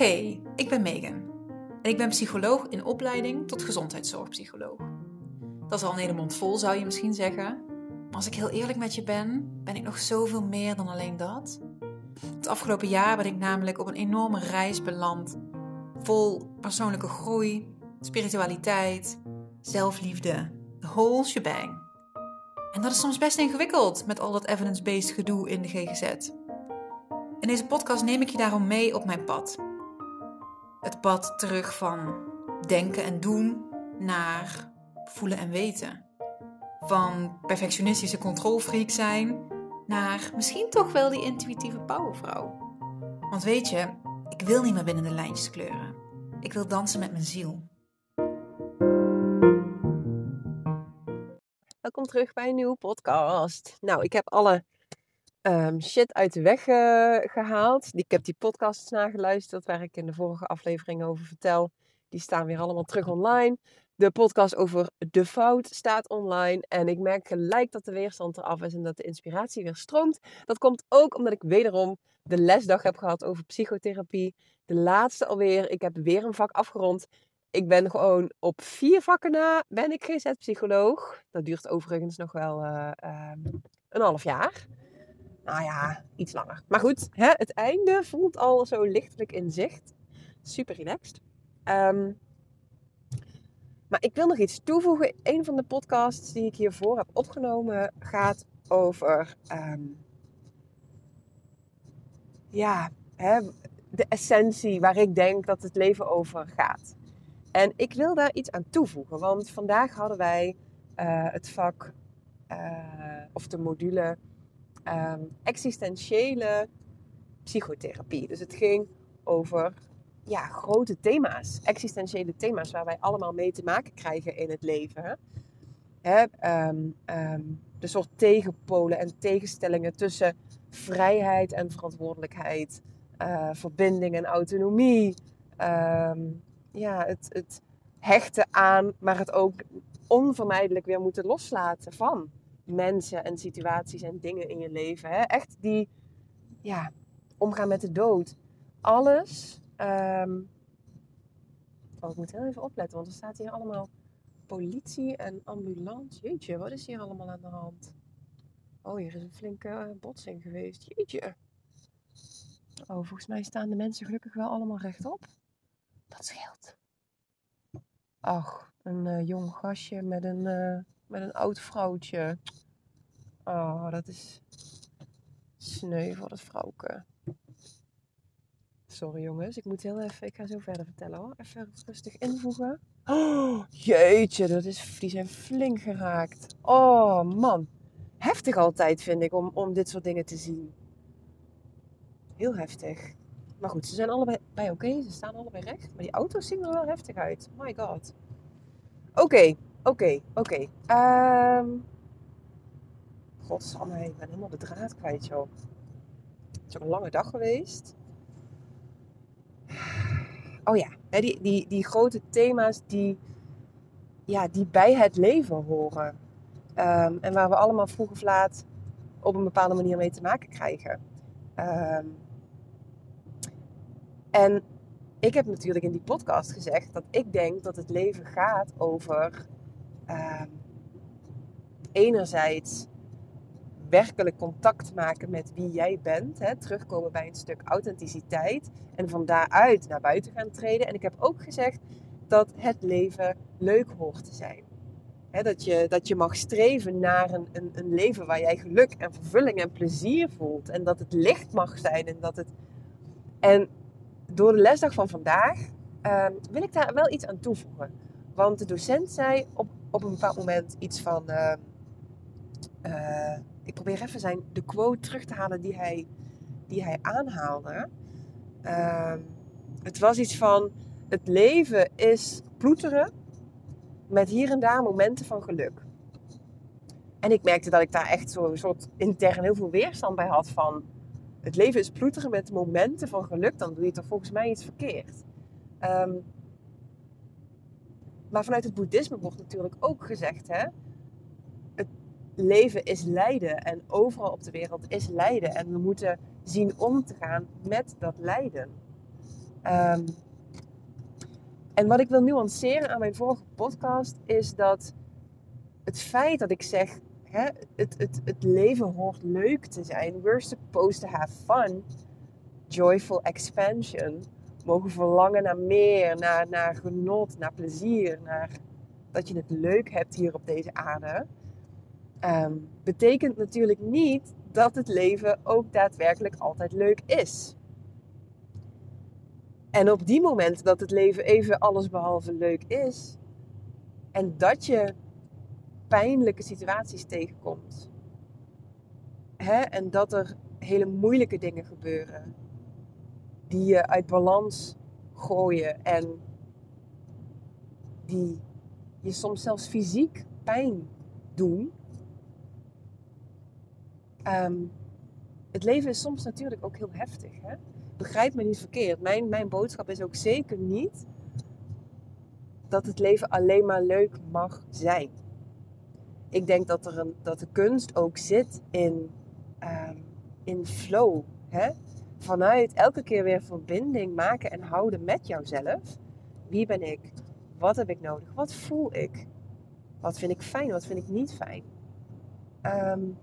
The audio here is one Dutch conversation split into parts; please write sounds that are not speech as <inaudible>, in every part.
Hey, ik ben Megan. En ik ben psycholoog in opleiding tot gezondheidszorgpsycholoog. Dat is al een hele vol, zou je misschien zeggen. Maar als ik heel eerlijk met je ben, ben ik nog zoveel meer dan alleen dat. Het afgelopen jaar ben ik namelijk op een enorme reis beland. Vol persoonlijke groei, spiritualiteit, zelfliefde, de whole shebang. En dat is soms best ingewikkeld met al dat evidence-based gedoe in de GGZ. In deze podcast neem ik je daarom mee op mijn pad. Het pad terug van denken en doen naar voelen en weten. Van perfectionistische controlfreak zijn naar misschien toch wel die intuïtieve powervrouw. Want weet je, ik wil niet meer binnen de lijntjes kleuren. Ik wil dansen met mijn ziel. Welkom terug bij een nieuwe podcast. Nou, ik heb alle um, shit uit de weg uh, gehaald. Ik heb die podcasts nageluisterd waar ik in de vorige aflevering over vertel. Die staan weer allemaal terug online. De podcast over de fout staat online. En ik merk gelijk dat de weerstand eraf is en dat de inspiratie weer stroomt. Dat komt ook omdat ik wederom de lesdag heb gehad over psychotherapie. De laatste alweer. Ik heb weer een vak afgerond. Ik ben gewoon op vier vakken na ben ik GZ-psycholoog. Dat duurt overigens nog wel uh, um, een half jaar. Nou ja, iets langer. Maar goed, hè, het einde voelt al zo lichtelijk in zicht. Super relaxed. Um, maar ik wil nog iets toevoegen. Een van de podcasts die ik hiervoor heb opgenomen gaat over um, ja, hè, de essentie waar ik denk dat het leven over gaat. En ik wil daar iets aan toevoegen, want vandaag hadden wij uh, het vak uh, of de module um, existentiële psychotherapie. Dus het ging over ja, grote thema's, existentiële thema's waar wij allemaal mee te maken krijgen in het leven. Um, um, de soort tegenpolen en tegenstellingen tussen vrijheid en verantwoordelijkheid, uh, verbinding en autonomie. Ja, het, het hechten aan, maar het ook onvermijdelijk weer moeten loslaten van mensen en situaties en dingen in je leven. Hè? Echt die, ja, omgaan met de dood. Alles. Um... Oh, ik moet heel even opletten, want er staat hier allemaal politie en ambulance. Jeetje, wat is hier allemaal aan de hand? Oh, hier is een flinke eh, botsing geweest. Jeetje. Oh, volgens mij staan de mensen gelukkig wel allemaal rechtop. Dat scheelt. Ach, een uh, jong gastje met een, uh, met een oud vrouwtje. Oh, dat is sneu voor dat vrouwke. Sorry jongens, ik moet heel even, ik ga zo verder vertellen hoor. Even rustig invoegen. Oh, jeetje, dat is, die zijn flink geraakt. Oh man, heftig altijd vind ik om, om dit soort dingen te zien. Heel heftig. Maar goed, ze zijn allebei oké, ze staan allebei recht. Maar die auto's zien er wel heftig uit. My god. Oké, oké, oké. Ehm, Godsamme, ik ben helemaal de draad kwijt, joh. Het is ook een lange dag geweest. Oh ja, die, die, die grote thema's die, ja, die bij het leven horen. Um, en waar we allemaal vroeg of laat op een bepaalde manier mee te maken krijgen. Um, en ik heb natuurlijk in die podcast gezegd dat ik denk dat het leven gaat over uh, enerzijds werkelijk contact maken met wie jij bent. Hè, terugkomen bij een stuk authenticiteit. En van daaruit naar buiten gaan treden. En ik heb ook gezegd dat het leven leuk hoort te zijn. Dat, je, dat je mag streven naar een, een, een leven waar jij geluk en vervulling en plezier voelt. En dat het licht mag zijn. En dat het. En door de lesdag van vandaag uh, wil ik daar wel iets aan toevoegen. Want de docent zei op, op een bepaald moment iets van. Uh, uh, ik probeer even zijn, de quote terug te halen die hij, die hij aanhaalde. Ehm, het was iets van: het leven is ploeteren met hier en daar momenten van geluk. En ik merkte dat ik daar echt zo'n soort intern heel veel weerstand bij had van het leven is ploeteren met momenten van geluk, dan doe je toch volgens mij iets verkeerd. Um, maar vanuit het boeddhisme wordt natuurlijk ook gezegd, hè, het leven is lijden en overal op de wereld is lijden. En we moeten zien om te gaan met dat lijden. Ehm, en wat ik wil nuanceren aan mijn vorige podcast is dat het feit dat ik zeg, hè, het, het, het leven hoort leuk te zijn. We're supposed to have fun. Joyful expansion. Mogen verlangen naar meer, naar, naar genot, naar plezier, naar dat je het leuk hebt hier op deze aarde. Ehm, betekent natuurlijk niet dat het leven ook daadwerkelijk altijd leuk is. En op die momenten dat het leven even allesbehalve leuk is en dat je pijnlijke situaties tegenkomt hè, en dat er hele moeilijke dingen gebeuren die je uit balans gooien en die je soms zelfs fysiek pijn doen. Ehm, het leven is soms natuurlijk ook heel heftig. Hè? Begrijp me niet verkeerd. Mijn, mijn boodschap is ook zeker niet dat het leven alleen maar leuk mag zijn. Ik denk dat, er een, dat de kunst ook zit in, um, in flow. Hè? Vanuit elke keer weer verbinding maken en houden met jouzelf. Wie ben ik? Wat heb ik nodig? Wat voel ik? Wat vind ik fijn? Wat vind ik niet fijn? Um,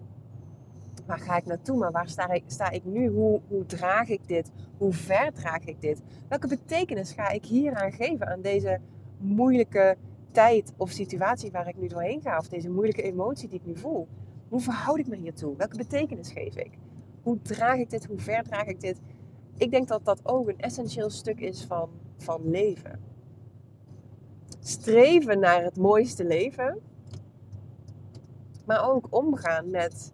waar ga ik naartoe? Maar waar sta ik, sta ik nu? Hoe, hoe draag ik dit? Hoe ver draag ik dit? Welke betekenis ga ik hieraan geven aan deze moeilijke tijd of situatie waar ik nu doorheen ga? Of deze moeilijke emotie die ik nu voel? Hoe verhoud ik me hiertoe? Welke betekenis geef ik? Hoe draag ik dit? Hoe ver draag ik dit? Ik denk dat dat ook een essentieel stuk is van, van leven. Streven naar het mooiste leven, maar ook omgaan met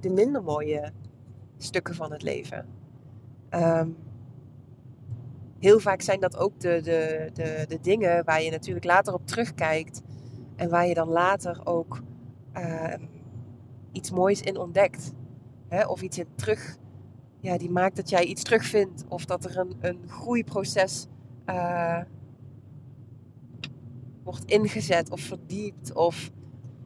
de minder mooie stukken van het leven. Ehm, heel vaak zijn dat ook de, de, de, de dingen waar je natuurlijk later op terugkijkt. En waar je dan later ook ehm, iets moois in ontdekt. Hè? Of iets terug, ja, die maakt dat jij iets terugvindt. Of dat er een, een groeiproces uh, wordt ingezet of verdiept. Of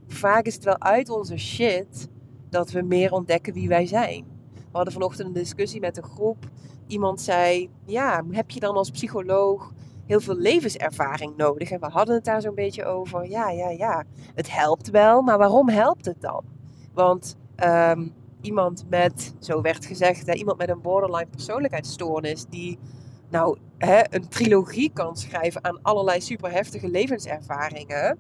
vaak is het wel uit onze shit dat we meer ontdekken wie wij zijn. We hadden vanochtend een discussie met een groep. Iemand zei: Ja, heb je dan als psycholoog heel veel levenservaring nodig? En we hadden het daar zo'n beetje over. Ja, ja, ja. Het helpt wel, maar waarom helpt het dan? Want um, iemand met, zo werd gezegd, hè, iemand met een borderline persoonlijkheidsstoornis, die nou hè, een trilogie kan schrijven aan allerlei superheftige levenservaringen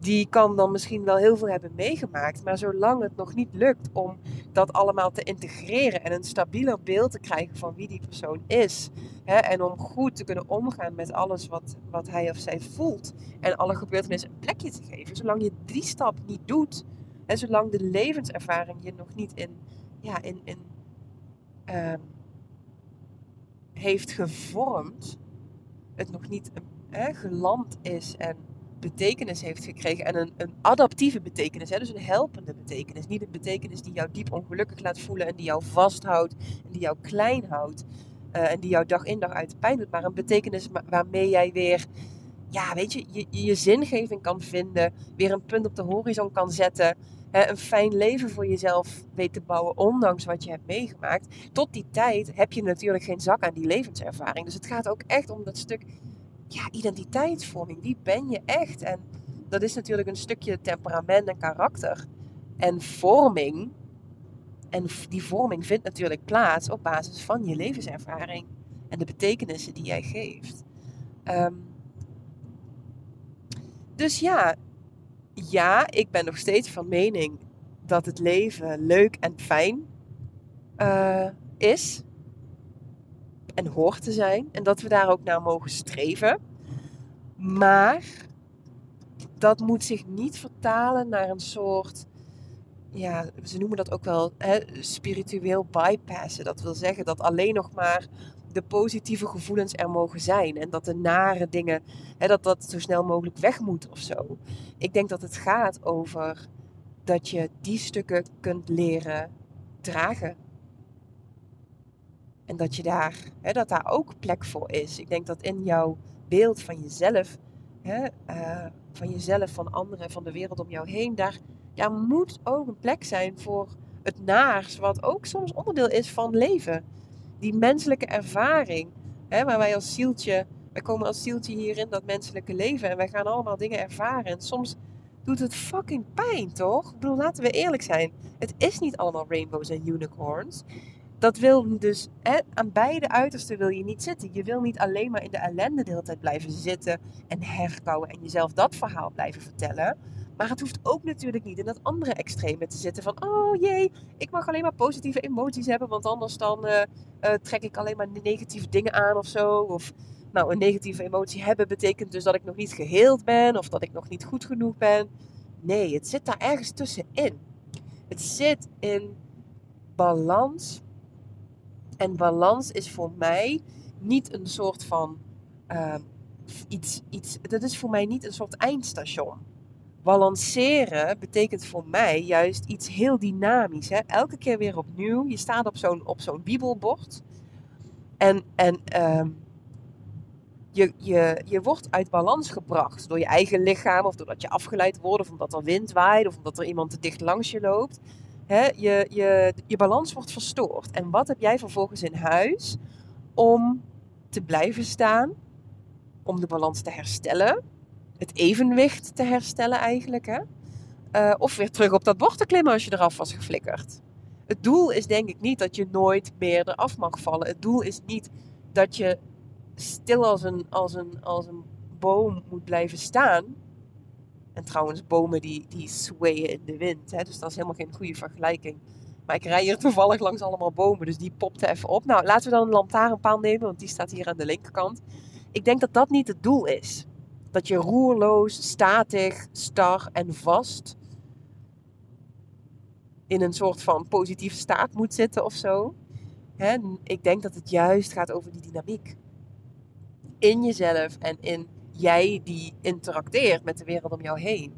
die kan dan misschien wel heel veel hebben meegemaakt. Maar zolang het nog niet lukt om dat allemaal te integreren en een stabieler beeld te krijgen van wie die persoon is. Hè, en om goed te kunnen omgaan met alles wat, wat hij of zij voelt. En alle gebeurtenissen een plekje te geven. Zolang je die stap niet doet. En zolang de levenservaring je nog niet in, ja, in, in uh, heeft gevormd. Het nog niet geland is en betekenis heeft gekregen. En een, een adaptieve betekenis, hè? dus een helpende betekenis. Niet een betekenis die jou diep ongelukkig laat voelen en die jou vasthoudt en die jou klein houdt. Uh, en die jou dag in dag uit pijn doet. Maar een betekenis waarmee jij weer, ja, weet je, je, je zingeving kan vinden. Weer een punt op de horizon kan zetten. Hè, een fijn leven voor jezelf weet te bouwen, ondanks wat je hebt meegemaakt. Tot die tijd heb je natuurlijk geen zak aan die levenservaring. Dus het gaat ook echt om dat stuk ja, identiteitsvorming. Wie ben je echt? En dat is natuurlijk een stukje temperament en karakter. En vorming. En die vorming vindt natuurlijk plaats op basis van je levenservaring. En de betekenissen die jij geeft. Um, dus ja, ja, ik ben nog steeds van mening dat het leven leuk en fijn uh, is en hoort te zijn. En dat we daar ook naar mogen streven. Maar dat moet zich niet vertalen naar een soort, ja, ze noemen dat ook wel hè, spiritueel bypassen. Dat wil zeggen dat alleen nog maar de positieve gevoelens er mogen zijn. En dat de nare dingen, hè, dat dat zo snel mogelijk weg moet of zo. Ik denk dat het gaat over dat je die stukken kunt leren dragen en dat, je daar, hè, dat daar ook plek voor is. Ik denk dat in jouw beeld van jezelf, hè, uh, van jezelf, van anderen, van de wereld om jou heen, daar, daar moet ook een plek zijn voor het naars, wat ook soms onderdeel is van leven. Die menselijke ervaring, Hè, waar wij als zieltje, wij komen als zieltje hier in dat menselijke leven en wij gaan allemaal dingen ervaren. En soms doet het fucking pijn, toch? Ik bedoel, laten we eerlijk zijn. Het is niet allemaal rainbows en unicorns. Dat wil dus, aan beide uitersten wil je niet zitten. Je wil niet alleen maar in de ellende de hele tijd blijven zitten en herkauwen en jezelf dat verhaal blijven vertellen. Maar het hoeft ook natuurlijk niet in dat andere extreme te zitten van, oh jee, ik mag alleen maar positieve emoties hebben, want anders dan uh, uh, trek ik alleen maar negatieve dingen aan of zo. Of nou, een negatieve emotie hebben betekent dus dat ik nog niet geheeld ben of dat ik nog niet goed genoeg ben. Nee, het zit daar ergens tussenin. Het zit in balans. En balans is voor mij niet een soort van uh, iets, iets. Dat is voor mij niet een soort eindstation balanceren betekent voor mij juist iets heel dynamisch. Hè? Elke keer weer opnieuw. Je staat op zo'n, op zo'n bibelbord. En, en um, je, je, je wordt uit balans gebracht door je eigen lichaam. Of doordat je afgeleid wordt. Of omdat er wind waait. Of omdat er iemand te dicht langs je loopt. Hè? Je, je, je balans wordt verstoord. En wat heb jij vervolgens in huis om te blijven staan? Om de balans te herstellen het evenwicht te herstellen eigenlijk. Hè? Uh, of weer terug op dat bord te klimmen als je eraf was geflikkerd. Het doel is denk ik niet dat je nooit meer eraf mag vallen. Het doel is niet dat je stil als een, als een, als een boom moet blijven staan. En trouwens, bomen die, die swayen in de wind. Hè? Dus dat is helemaal geen goede vergelijking. Maar ik rij hier toevallig langs allemaal bomen, dus die popte even op. Nou, laten we dan een lantaarnpaal nemen, want die staat hier aan de linkerkant. Ik denk dat dat niet het doel is. Dat je roerloos, statig, star en vast in een soort van positieve staat moet zitten of zo. Hè? Ik denk dat het juist gaat over die dynamiek. In jezelf en in jij die interacteert met de wereld om jou heen.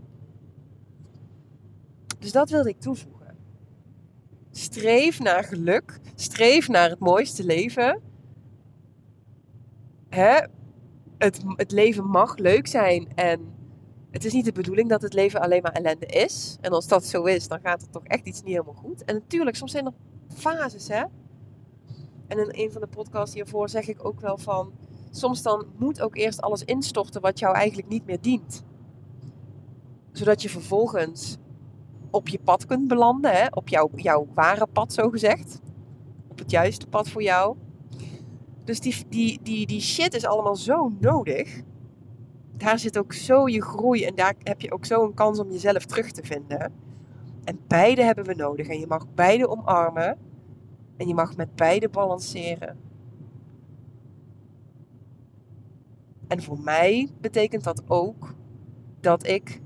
Dus dat wilde ik toevoegen. Streef naar geluk. Streef naar het mooiste leven. Hè? het, het leven mag leuk zijn. En het is niet de bedoeling dat het leven alleen maar ellende is. En als dat zo is, dan gaat er toch echt iets niet helemaal goed. En natuurlijk, soms zijn er fases, hè. En in een van de podcasts hiervoor zeg ik ook wel van... Soms dan moet ook eerst alles instorten wat jou eigenlijk niet meer dient. Zodat je vervolgens op je pad kunt belanden. Hè? Op jouw, jouw ware pad, zo gezegd. Op het juiste pad voor jou. Dus die, die, die, die shit is allemaal zo nodig. Daar zit ook zo je groei en daar heb je ook zo een kans om jezelf terug te vinden. En beide hebben we nodig. En je mag beide omarmen. En je mag met beide balanceren. En voor mij betekent dat ook dat ik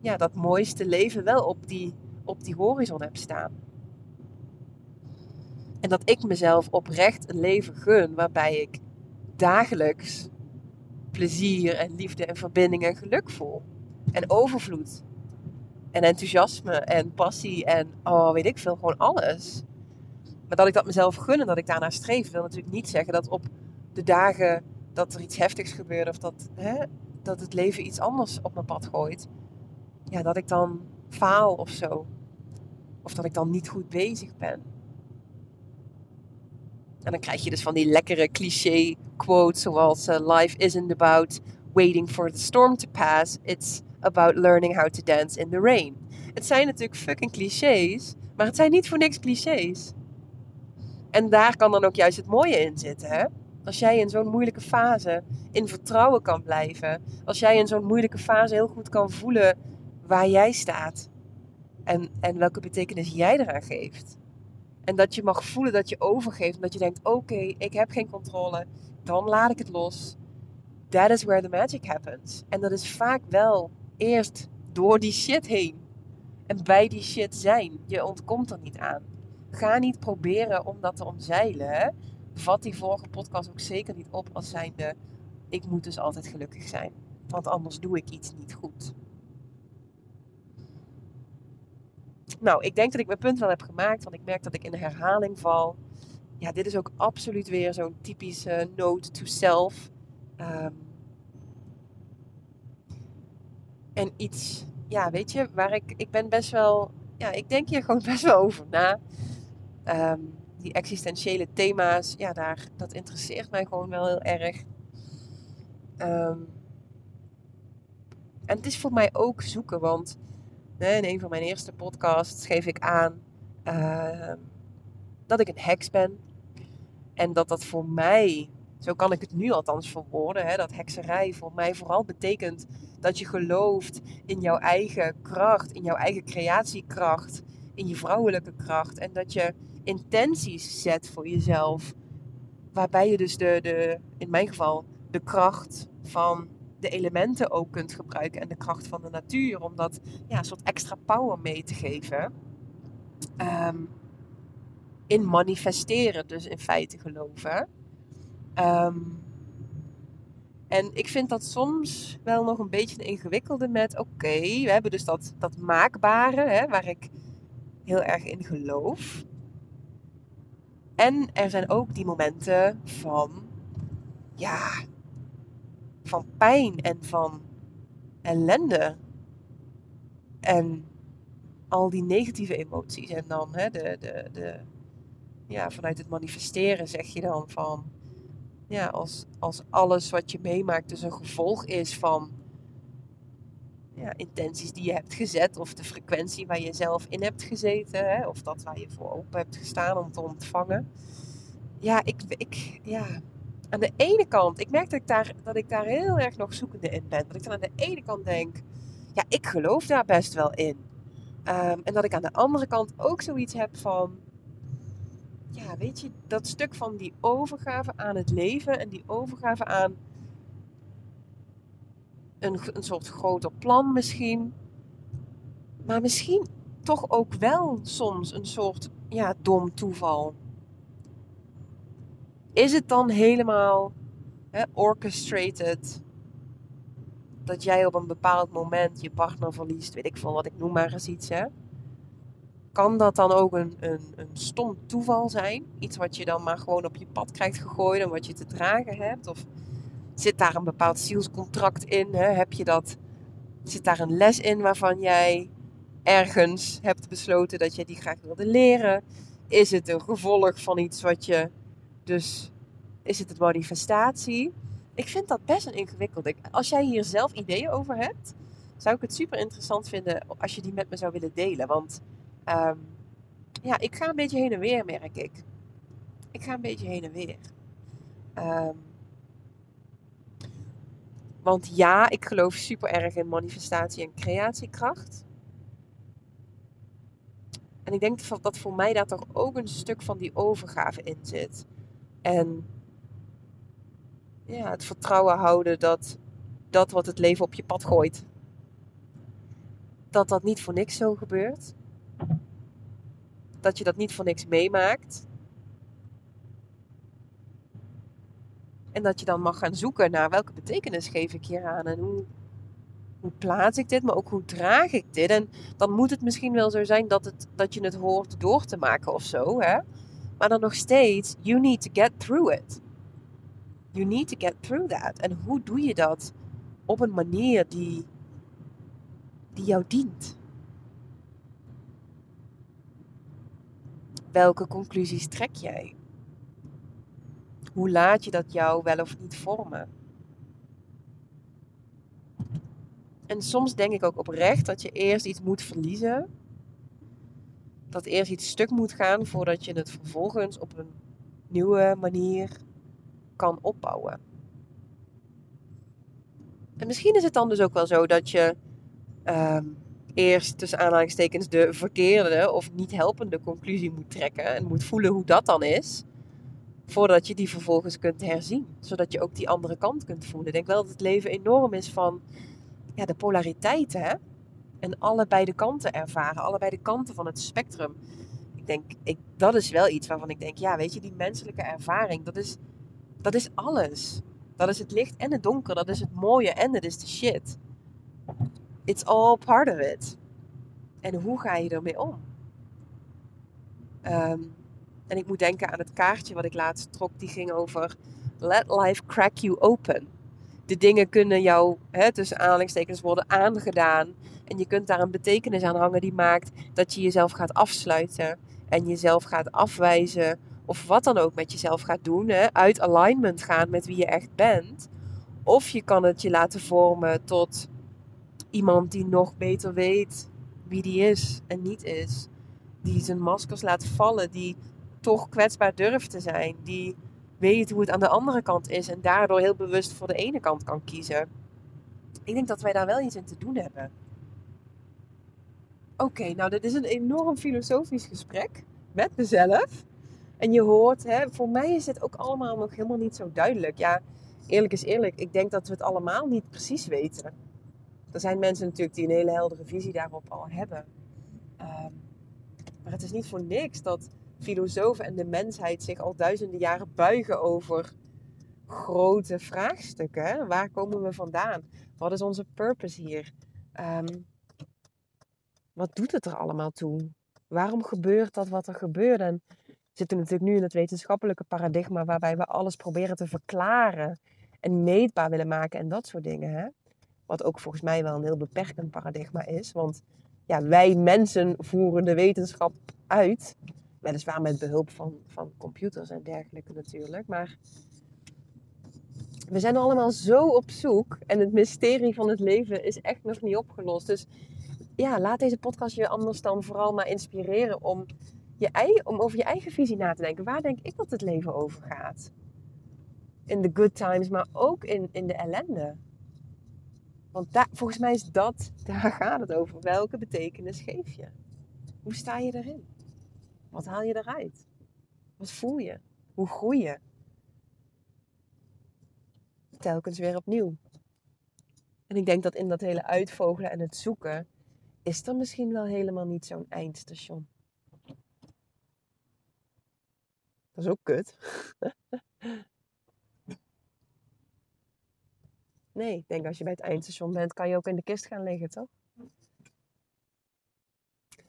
ja, dat mooiste leven wel op die, op die horizon heb staan. En dat ik mezelf oprecht een leven gun waarbij ik dagelijks plezier en liefde en verbinding en geluk voel. En overvloed. En enthousiasme en passie en oh, weet ik veel, gewoon alles. Maar dat ik dat mezelf gun en dat ik daarnaar streef, wil natuurlijk niet zeggen dat op de dagen dat er iets heftigs gebeurt of dat, hè, dat het leven iets anders op mijn pad gooit, ja, dat ik dan faal of zo. Of dat ik dan niet goed bezig ben. En dan krijg je dus van die lekkere cliché quotes zoals uh, life isn't about waiting for the storm to pass, it's about learning how to dance in the rain. Het zijn natuurlijk fucking clichés, maar het zijn niet voor niks clichés. En daar kan dan ook juist het mooie in zitten, hè? Als jij in zo'n moeilijke fase in vertrouwen kan blijven, als jij in zo'n moeilijke fase heel goed kan voelen waar jij staat en, en welke betekenis jij eraan geeft. En dat je mag voelen dat je overgeeft. Dat je denkt, oké, ik heb geen controle. Dan laat ik het los. That is where the magic happens. En dat is vaak wel eerst door die shit heen. En bij die shit zijn. Je ontkomt er niet aan. Ga niet proberen om dat te omzeilen. Vat die vorige podcast ook zeker niet op als zijnde... Ik moet dus altijd gelukkig zijn. Want anders doe ik iets niet goed. Nou, ik denk dat ik mijn punt wel heb gemaakt, want ik merk dat ik in de herhaling val. Ja, dit is ook absoluut weer zo'n typische note to self. Um, en iets, ja, weet je, waar ik, ik ben best wel, ja, ik denk hier gewoon best wel over na. Um, die existentiële thema's, ja, daar, dat interesseert mij gewoon wel heel erg. Ehm, en het is voor mij ook zoeken, want in een van mijn eerste podcasts geef ik aan ehm, dat ik een heks ben. En dat dat voor mij, zo kan ik het nu althans verwoorden, hè, dat hekserij voor mij vooral betekent dat je gelooft in jouw eigen kracht, in jouw eigen creatiekracht, in je vrouwelijke kracht. En dat je intenties zet voor jezelf. Waarbij je dus de, de, in mijn geval, de kracht van de elementen ook kunt gebruiken en de kracht van de natuur. Om dat ja, soort extra power mee te geven. Ehm, in manifesteren, dus in feite geloven. Ehm, en ik vind dat soms wel nog een beetje een ingewikkelde met, oké, we hebben dus dat, dat maakbare, hè, waar ik heel erg in geloof. En er zijn ook die momenten van, ja, van pijn en van ellende. En al die negatieve emoties. En dan hè, de, de, de, ja, vanuit het manifesteren zeg je dan van, ja, als, als alles wat je meemaakt dus een gevolg is van ja, intenties die je hebt gezet, of de frequentie waar je zelf in hebt gezeten, hè, of dat waar je voor open hebt gestaan om te ontvangen. Ja, ik, ik, ja, aan de ene kant, ik merk dat ik, daar, dat ik daar heel erg nog zoekende in ben. Dat ik dan aan de ene kant denk, ja, ik geloof daar best wel in. Ehm, en dat ik aan de andere kant ook zoiets heb van, ja, weet je, dat stuk van die overgave aan het leven en die overgave aan een, een soort groter plan misschien. Maar misschien toch ook wel soms een soort ja, dom toeval. Is het dan helemaal hè, orchestrated dat jij op een bepaald moment je partner verliest? Weet ik veel wat ik noem maar eens iets. Hè? Kan dat dan ook een, een, een stom toeval zijn? Iets wat je dan maar gewoon op je pad krijgt gegooid en wat je te dragen hebt? Of Zit daar een bepaald zielscontract in? Hè? Heb je dat? Zit daar een les in waarvan jij ergens hebt besloten dat je die graag wilde leren? Is het een gevolg van iets wat je dus is het een manifestatie? Ik vind dat best een ingewikkeld. Als jij hier zelf ideeën over hebt, zou ik het super interessant vinden als je die met me zou willen delen. Want um, ja, ik ga een beetje heen en weer, merk ik. Ik ga een beetje heen en weer. Um, want ja, ik geloof super erg in manifestatie en creatiekracht. En ik denk dat voor mij daar toch ook een stuk van die overgave in zit. En ja, het vertrouwen houden dat dat wat het leven op je pad gooit, dat dat niet voor niks zo gebeurt. Dat je dat niet voor niks meemaakt. En dat je dan mag gaan zoeken naar welke betekenis geef ik hier aan en hoe, hoe plaats ik dit, maar ook hoe draag ik dit. En dan moet het misschien wel zo zijn dat, het, dat je het hoort door te maken of zo. Hè? Maar dan nog steeds, you need to get through it. You need to get through that. En hoe doe je dat op een manier die, die jou dient? Welke conclusies trek jij? Hoe laat je dat jou wel of niet vormen? En soms denk ik ook oprecht dat je eerst iets moet verliezen. Dat eerst iets stuk moet gaan voordat je het vervolgens op een nieuwe manier kan opbouwen. En misschien is het dan dus ook wel zo dat je ehm, eerst tussen aanhalingstekens de verkeerde of niet helpende conclusie moet trekken en moet voelen hoe dat dan is. Voordat je die vervolgens kunt herzien. Zodat je ook die andere kant kunt voelen. Ik denk wel dat het leven enorm is van ja, de polariteiten. Hè? En allebei de kanten ervaren. Allebei de kanten van het spectrum. Ik denk, ik, dat is wel iets waarvan ik denk, ja, weet je, die menselijke ervaring, dat is, dat is alles. Dat is het licht en het donker. Dat is het mooie en dat is de shit. It's all part of it. En hoe ga je ermee om? Um, en ik moet denken aan het kaartje wat ik laatst trok. Die ging over let life crack you open. De dingen kunnen jou hè, tussen aanhalingstekens worden aangedaan. En je kunt daar een betekenis aan hangen die maakt dat je jezelf gaat afsluiten. En jezelf gaat afwijzen of wat dan ook met jezelf gaat doen, hè, uit alignment gaan met wie je echt bent. Of je kan het je laten vormen tot iemand die nog beter weet wie die is en niet is. Die zijn maskers laat vallen, die toch kwetsbaar durft te zijn, die weet hoe het aan de andere kant is en daardoor heel bewust voor de ene kant kan kiezen. Ik denk dat wij daar wel iets in te doen hebben. Oké, nou dit is een enorm filosofisch gesprek met mezelf. En je hoort, hè, voor mij is dit ook allemaal nog helemaal niet zo duidelijk. Ja, eerlijk is eerlijk, ik denk dat we het allemaal niet precies weten. Er zijn mensen natuurlijk die een hele heldere visie daarop al hebben. Ehm, maar het is niet voor niks dat filosofen en de mensheid zich al duizenden jaren buigen over grote vraagstukken. Waar komen we vandaan? Wat is onze purpose hier? Ehm, wat doet het er allemaal toe? Waarom gebeurt dat wat er gebeurt? En we zitten natuurlijk nu in het wetenschappelijke paradigma waarbij we alles proberen te verklaren en meetbaar willen maken en dat soort dingen. Hè? Wat ook volgens mij wel een heel beperkend paradigma is. Want ja, wij mensen voeren de wetenschap uit. Weliswaar met behulp van, van computers en dergelijke natuurlijk. Maar we zijn allemaal zo op zoek. En het mysterie van het leven is echt nog niet opgelost. Dus ja, laat deze podcast je anders dan vooral maar inspireren om, je om over je eigen visie na te denken. Waar denk ik dat het leven over gaat? In de good times, maar ook in, in de ellende. Want volgens mij is dat, <laughs> daar gaat het over. Welke betekenis geef je? Hoe sta je erin? Wat haal je eruit? Wat voel je? Hoe groei je? Telkens weer opnieuw. En ik denk dat in dat hele uitvogelen en het zoeken is er misschien wel helemaal niet zo'n eindstation. Dat is ook kut. <laughs> nee, ik denk als je bij het eindstation bent, kan je ook in de kist gaan liggen, toch?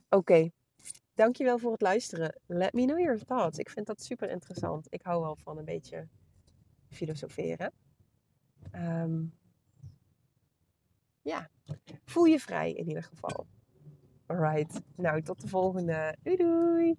Oké, dankjewel voor het luisteren. Let me know your thoughts. Ik vind dat super interessant. Ik hou wel van een beetje filosoferen. Um, ja, voel je vrij in ieder geval. Alright, nou tot de volgende. Doei doei!